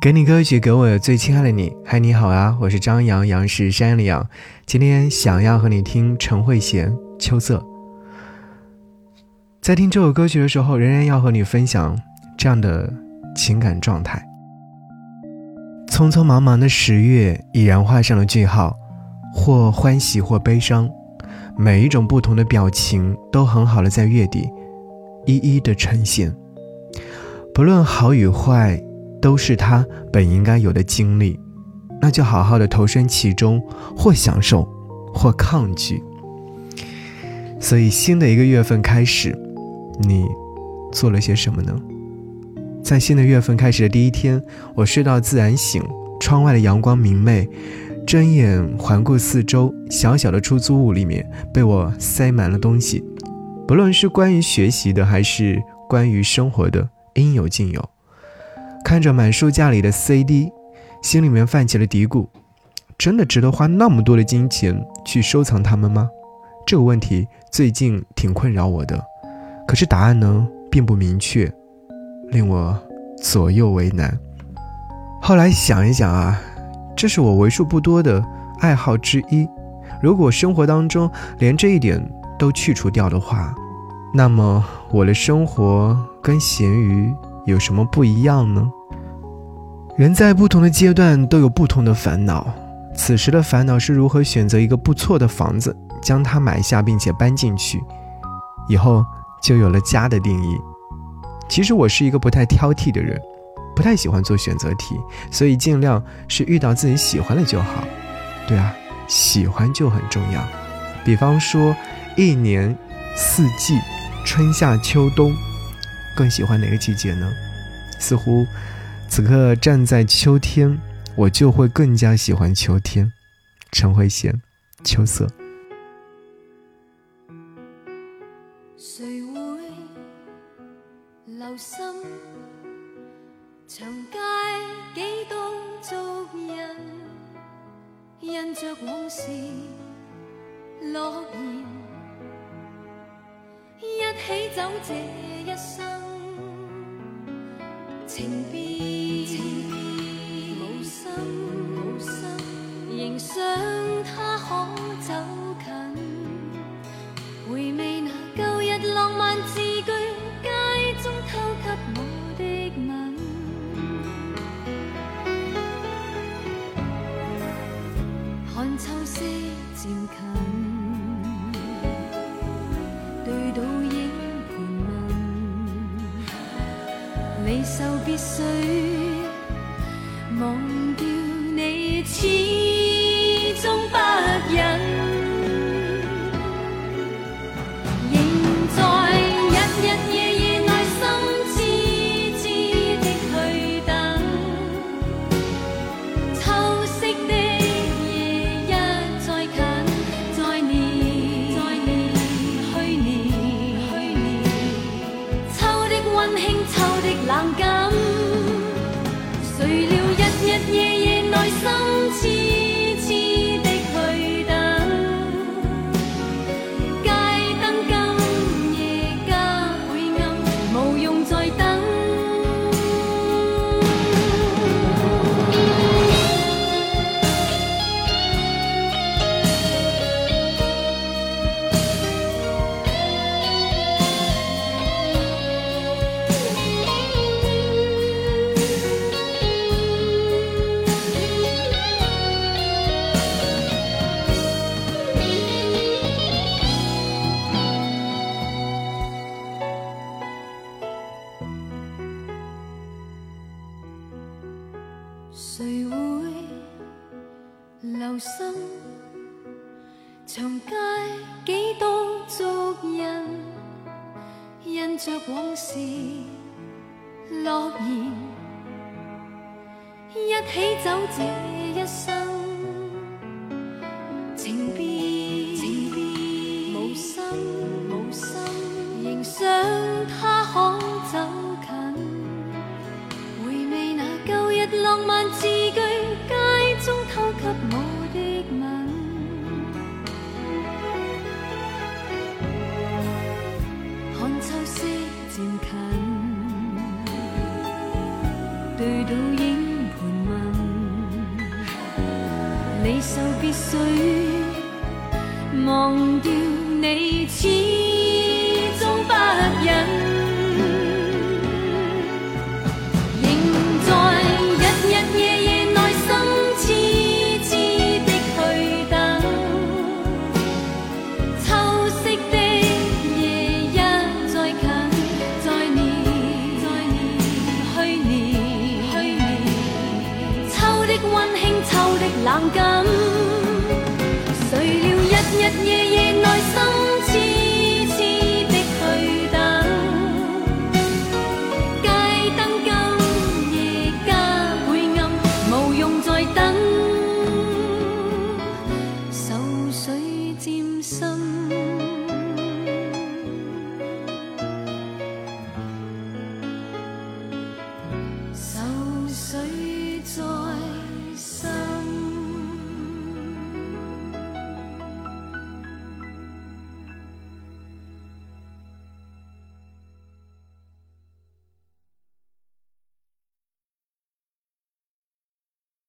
给你歌曲，给我最亲爱的你。嗨，你好啊，我是张扬，杨是山里羊。今天想要和你听陈慧娴《秋色》。在听这首歌曲的时候，仍然要和你分享这样的情感状态。匆匆忙忙的十月已然画上了句号，或欢喜，或悲伤，每一种不同的表情都很好的在月底一一的呈现。不论好与坏，都是他本应该有的经历，那就好好的投身其中，或享受，或抗拒。所以，新的一个月份开始，你做了些什么呢？在新的月份开始的第一天，我睡到自然醒，窗外的阳光明媚，睁眼环顾四周，小小的出租屋里面被我塞满了东西，不论是关于学习的，还是关于生活的。应有尽有。看着满书架里的 CD，心里面泛起了嘀咕：真的值得花那么多的金钱去收藏它们吗？这个问题最近挺困扰我的，可是答案呢并不明确，令我左右为难。后来想一想啊，这是我为数不多的爱好之一。如果生活当中连这一点都去除掉的话，那么我的生活。跟咸鱼有什么不一样呢？人在不同的阶段都有不同的烦恼，此时的烦恼是如何选择一个不错的房子，将它买下，并且搬进去，以后就有了家的定义。其实我是一个不太挑剔的人，不太喜欢做选择题，所以尽量是遇到自己喜欢的就好。对啊，喜欢就很重要。比方说，一年四季，春夏秋冬。更喜欢哪个季节呢？似乎此刻站在秋天，我就会更加喜欢秋天。陈慧娴，《秋色》。谁会留心长街几多足印，印着往事诺言，一起走这一生。情变，想他可走近，回味那旧日浪漫字句，街中偷给我的吻，看秋色渐近。离愁别绪，忘掉你，始心长街几多足印，印着往事诺言，一起走这一生。情变，情变，无心，无心，仍想他可走近，回味那旧日。浪漫先近，对倒影盘问，你受别须忘掉你始终不忍。温馨秋的冷感，谁料日日夜夜内心。